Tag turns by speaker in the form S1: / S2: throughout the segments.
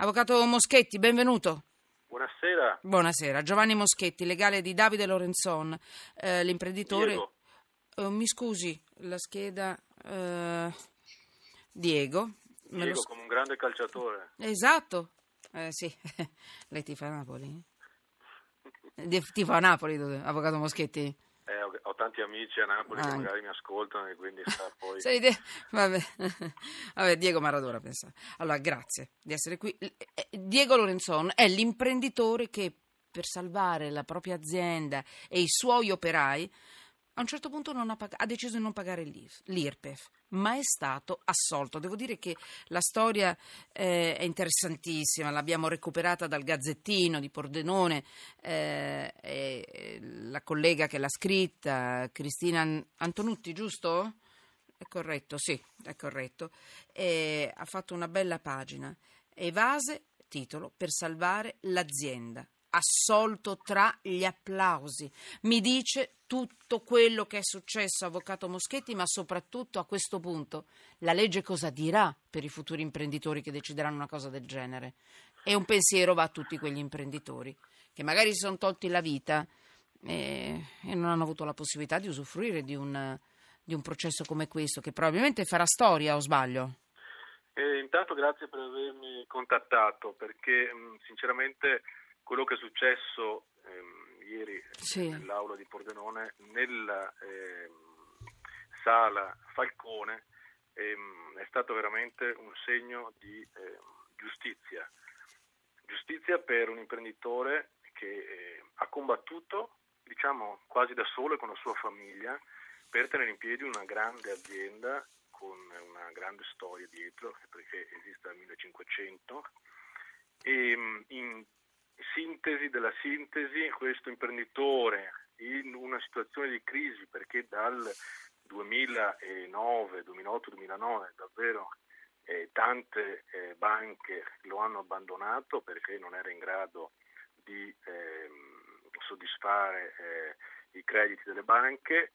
S1: Avvocato Moschetti, benvenuto.
S2: Buonasera.
S1: Buonasera, Giovanni Moschetti, legale di Davide Lorenzon, eh, l'imprenditore...
S2: Diego.
S1: Eh, mi scusi, la scheda... eh, Diego. Lo
S2: Diego
S1: s-
S2: come un grande calciatore.
S1: Esatto, eh, sì, lei tifa Napoli? Tifa Napoli, avvocato Moschetti?
S2: Eh, ho, ho tanti amici a Napoli
S1: Ah.
S2: che magari mi ascoltano e quindi sa poi...
S1: Sei de- Vabbè. Vabbè, Diego Maradona pensa. Allora, grazie di essere qui. Eh, Diego Lorenzon è l'imprenditore che per salvare la propria azienda e i suoi operai a un certo punto ha, pag- ha deciso di non pagare l'IRPEF, ma è stato assolto. Devo dire che la storia eh, è interessantissima, l'abbiamo recuperata dal Gazzettino di Pordenone, eh, e- e la collega che l'ha scritta, Cristina An- Antonutti, giusto? È corretto, sì, è corretto. E ha fatto una bella pagina. Evase, titolo, per salvare l'azienda. Assolto tra gli applausi. Mi dice tutto quello che è successo, avvocato Moschetti, ma soprattutto a questo punto la legge cosa dirà per i futuri imprenditori che decideranno una cosa del genere? E un pensiero va a tutti quegli imprenditori che magari si sono tolti la vita e, e non hanno avuto la possibilità di usufruire di un, di un processo come questo, che probabilmente farà storia, o sbaglio?
S2: E intanto grazie per avermi contattato perché mh, sinceramente quello che è successo ehm, ieri
S1: Sì.
S2: nell'aula di Pordenone nella ehm, sala Falcone ehm, è stato veramente un segno di ehm, giustizia. Giustizia per un imprenditore che eh, ha combattuto, diciamo, quasi da solo e con la sua famiglia per tenere in piedi una grande azienda con una grande storia dietro, perché esiste dal 1500. E mh, in sintesi della sintesi, questo imprenditore in una situazione di crisi, perché dal 2009, 2008-2009 davvero eh, tante eh, banche lo hanno abbandonato perché non era in grado di ehm, soddisfare eh, i crediti delle banche,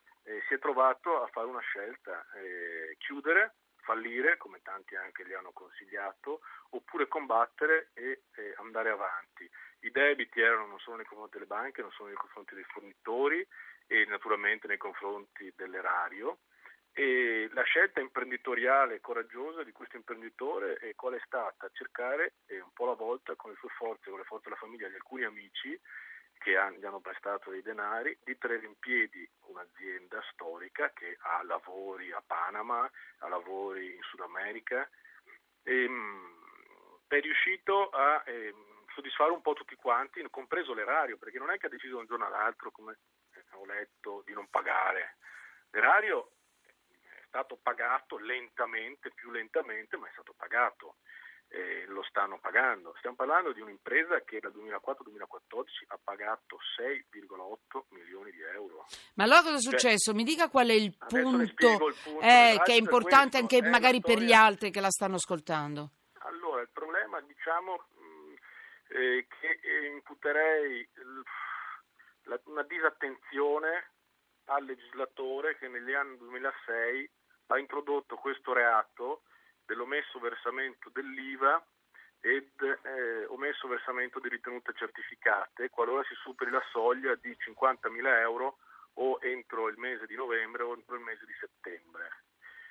S2: si è trovato a fare una scelta, eh, chiudere, fallire, come tanti anche gli hanno consigliato, oppure combattere e eh, andare avanti. Debiti erano non solo nei confronti delle banche, non solo nei confronti dei fornitori e naturalmente nei confronti dell'erario. E la scelta imprenditoriale coraggiosa di questo imprenditore eh, qual è stata? Cercare eh, un po' alla volta con le sue forze, con le forze della famiglia, di alcuni amici che gli hanno prestato dei denari, di tenere in piedi un'azienda storica che ha lavori a Panama, ha lavori in Sud America, e, mh, è riuscito a ehm, soddisfare un po' tutti quanti, compreso l'erario, perché non è che ha deciso da un giorno all'altro, come eh, ho letto, di non pagare. L'erario è stato pagato lentamente, più lentamente, ma è stato pagato. Eh, lo stanno pagando. Stiamo parlando di un'impresa che dal 2004-2014 ha pagato 6,8 milioni di euro.
S1: Ma allora cosa è
S2: Cioè,
S1: successo? Mi dica qual è il punto,
S2: il punto.
S1: eh, che è importante
S2: questo,
S1: anche
S2: è
S1: magari per gli altri che la stanno ascoltando.
S2: Allora, il problema, diciamo, eh, che eh, imputerei la- una disattenzione al legislatore che negli anni 2006 ha introdotto questo reato dell'omesso versamento dell'IVA ed eh, omesso versamento di ritenute certificate qualora si superi la soglia di 50.000 euro o entro il mese di novembre o entro il mese di settembre.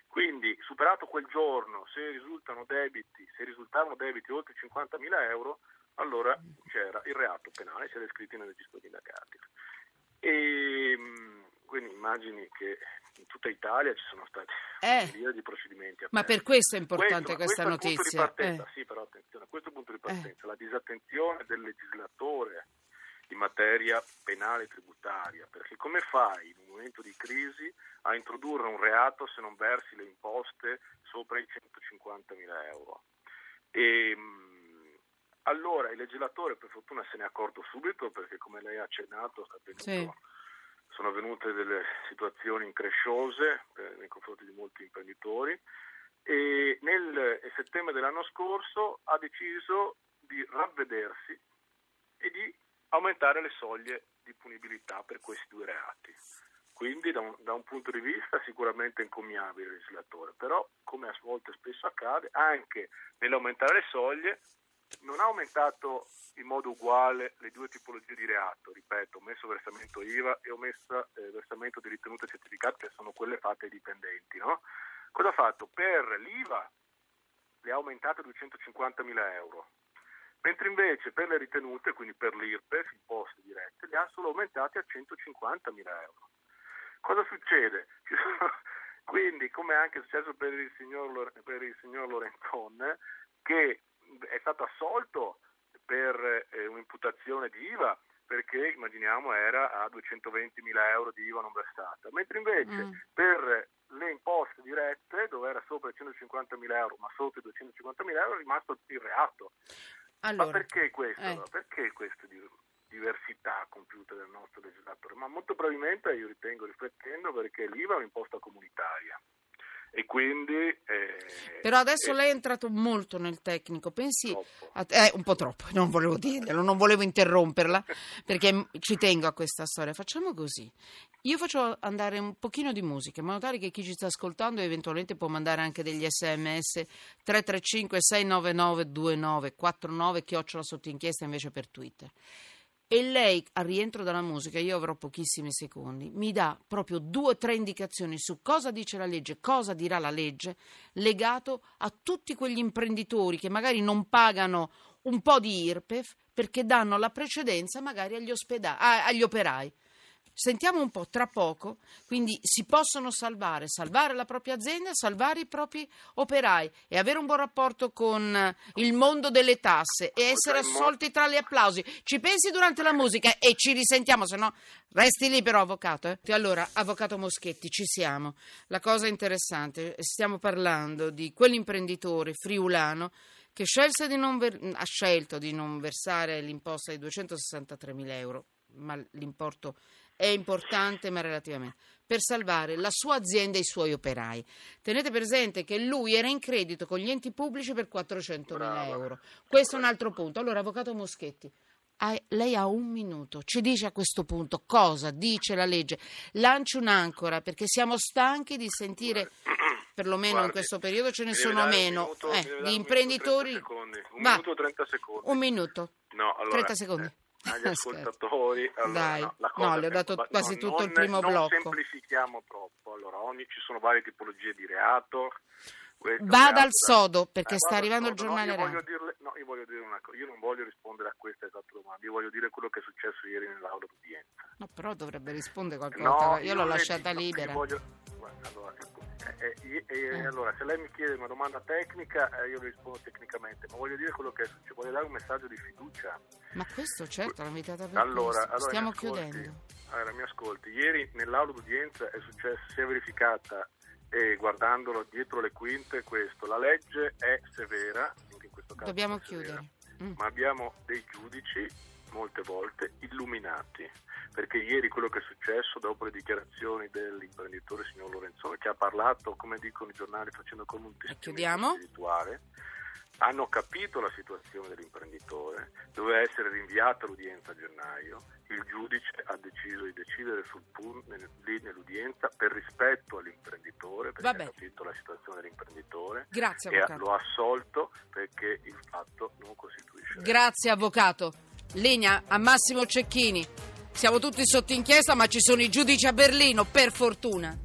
S2: Quindi, superato quel giorno, se risultano debiti, se risultavano debiti oltre 50.000 euro, allora c'era il reato penale, si era iscritti nel registro di indagati. E mh, quindi immagini che in tutta Italia ci sono stati
S1: Eh.
S2: migliaia di procedimenti
S1: Ma
S2: aperti.
S1: per questo è importante
S2: Questo-
S1: questa
S2: questo
S1: notizia.
S2: partenza,
S1: Eh.
S2: sì, però attenzione, questo è il punto di partenza, la disattenzione del legislatore in materia penale e tributaria, perché come fai in un momento di crisi a introdurre un reato se non versi le imposte sopra i 150.000 euro? E, mh, allora il legislatore per fortuna se ne è accorto subito perché come lei ha accennato
S1: Sì.
S2: sono avvenute delle situazioni incresciose eh, nei confronti di molti imprenditori e nel settembre dell'anno scorso ha deciso di ravvedersi e di aumentare le soglie di punibilità per questi due reati. Quindi da un, da un punto di vista sicuramente encomiabile il legislatore, però come a volte spesso accade, anche nell'aumentare le soglie non ha aumentato in modo uguale le due tipologie di reato, ripeto, omesso versamento IVA e omesso eh, versamento di ritenute certificate, che sono quelle fatte ai dipendenti. No? Cosa ha fatto? Per l'IVA le ha aumentate a 250.000 euro, mentre invece per le ritenute, quindi per l'IRPEF, imposte dirette, le ha solo aumentate a 150.000 euro. Cosa succede? quindi, come anche successo per il signor, per il signor Lorenzon, che è stato assolto per eh, un'imputazione di IVA perché immaginiamo era a 220 mila euro di IVA non versata, mentre invece mm. per le imposte dirette dove era sopra i 150 mila euro ma sotto i 250 mila euro è rimasto il reato. Allora, ma perché questo? Eh. Perché queste diversità compiute dal nostro legislatore? Ma molto probabilmente io ritengo riflettendo perché l'IVA è un'imposta comunitaria e quindi... Eh,
S1: Però adesso eh, lei è entrato molto nel tecnico, pensi... A, eh, un po' troppo, non volevo dirglielo, non volevo interromperla, perché ci tengo a questa storia. Facciamo così, io faccio andare un pochino di musica, in modo tale che chi ci sta ascoltando eventualmente può mandare anche degli sms 335 699 2949 chiocciola sotto inchiesta invece per Twitter e lei al rientro dalla musica, io avrò pochissimi secondi, mi dà proprio due o tre indicazioni su cosa dice la legge, cosa dirà la legge, legato a tutti quegli imprenditori che magari non pagano un po' di IRPEF perché danno la precedenza magari agli, ospedali, agli operai. Sentiamo un po' tra poco, quindi si possono salvare, salvare la propria azienda, salvare i propri operai e avere un buon rapporto con il mondo delle tasse e essere assolti tra gli applausi. Ci pensi durante la musica e ci risentiamo, se no resti lì però avvocato. Eh? Allora, avvocato Moschetti, ci siamo. La cosa interessante, stiamo parlando di quell'imprenditore friulano che di ver- ha scelto di non versare l'imposta di 263 mila euro, ma l'importo è importante ma relativamente, per salvare la sua azienda e i suoi operai. Tenete presente che lui era in credito con gli enti pubblici per 400 mila euro. Questo è un altro punto. Allora, Avvocato Moschetti, lei ha un minuto, ci dice a questo punto cosa dice la legge, lanci un'ancora perché siamo stanchi di sentire, perlomeno Guardi, in questo periodo ce ne sono meno, minuto, eh, di imprenditori.
S2: Un minuto o 30 secondi.
S1: Un minuto.
S2: No, allora,
S1: 30 secondi.
S2: Eh agli ascoltatori. Allora,
S1: no, no le ho dato che, quasi no, tutto non, il primo
S2: non
S1: blocco.
S2: Non semplifichiamo troppo. Allora, ogni, ci sono varie tipologie di reato.
S1: Vada al sodo perché eh, sta arrivando il giornale
S2: no, io, dirle, no, io voglio dire una cosa, io non voglio rispondere a questa esatta domanda, io voglio dire quello che è successo ieri nell'aula d'udienza.
S1: No, però dovrebbe rispondere qualcosa, io, io l'ho lasciata libera.
S2: Voglio, guarda, allora, eh, eh, allora, se lei mi chiede una domanda tecnica, eh, io le rispondo tecnicamente, ma voglio dire quello che cioè, voglio dare un messaggio di fiducia.
S1: Ma questo certo, l'ho invitata per
S2: allora, allora
S1: Stiamo chiudendo.
S2: Allora, mi ascolti, ieri nell'aula d'udienza è successo, si è verificata e guardandolo dietro le quinte questo, la legge è severa, anche in questo caso
S1: Dobbiamo chiudere.
S2: mm. ma abbiamo dei giudici molte volte illuminati perché ieri quello che è successo dopo le dichiarazioni dell'imprenditore signor Lorenzone che ha parlato come dicono i giornali facendo come un testimone spirituale hanno capito la situazione dell'imprenditore, doveva essere rinviata l'udienza a gennaio, il giudice ha deciso di decidere sul punto lì nell'udienza per rispetto all'imprenditore, perché Vabbè. ha capito la situazione dell'imprenditore
S1: Grazie,
S2: e avvocato. lo ha assolto perché il fatto non costituisce.
S1: Grazie avvocato. Linea a Massimo Cecchini. Siamo tutti sotto inchiesta, ma ci sono i giudici a Berlino, per fortuna.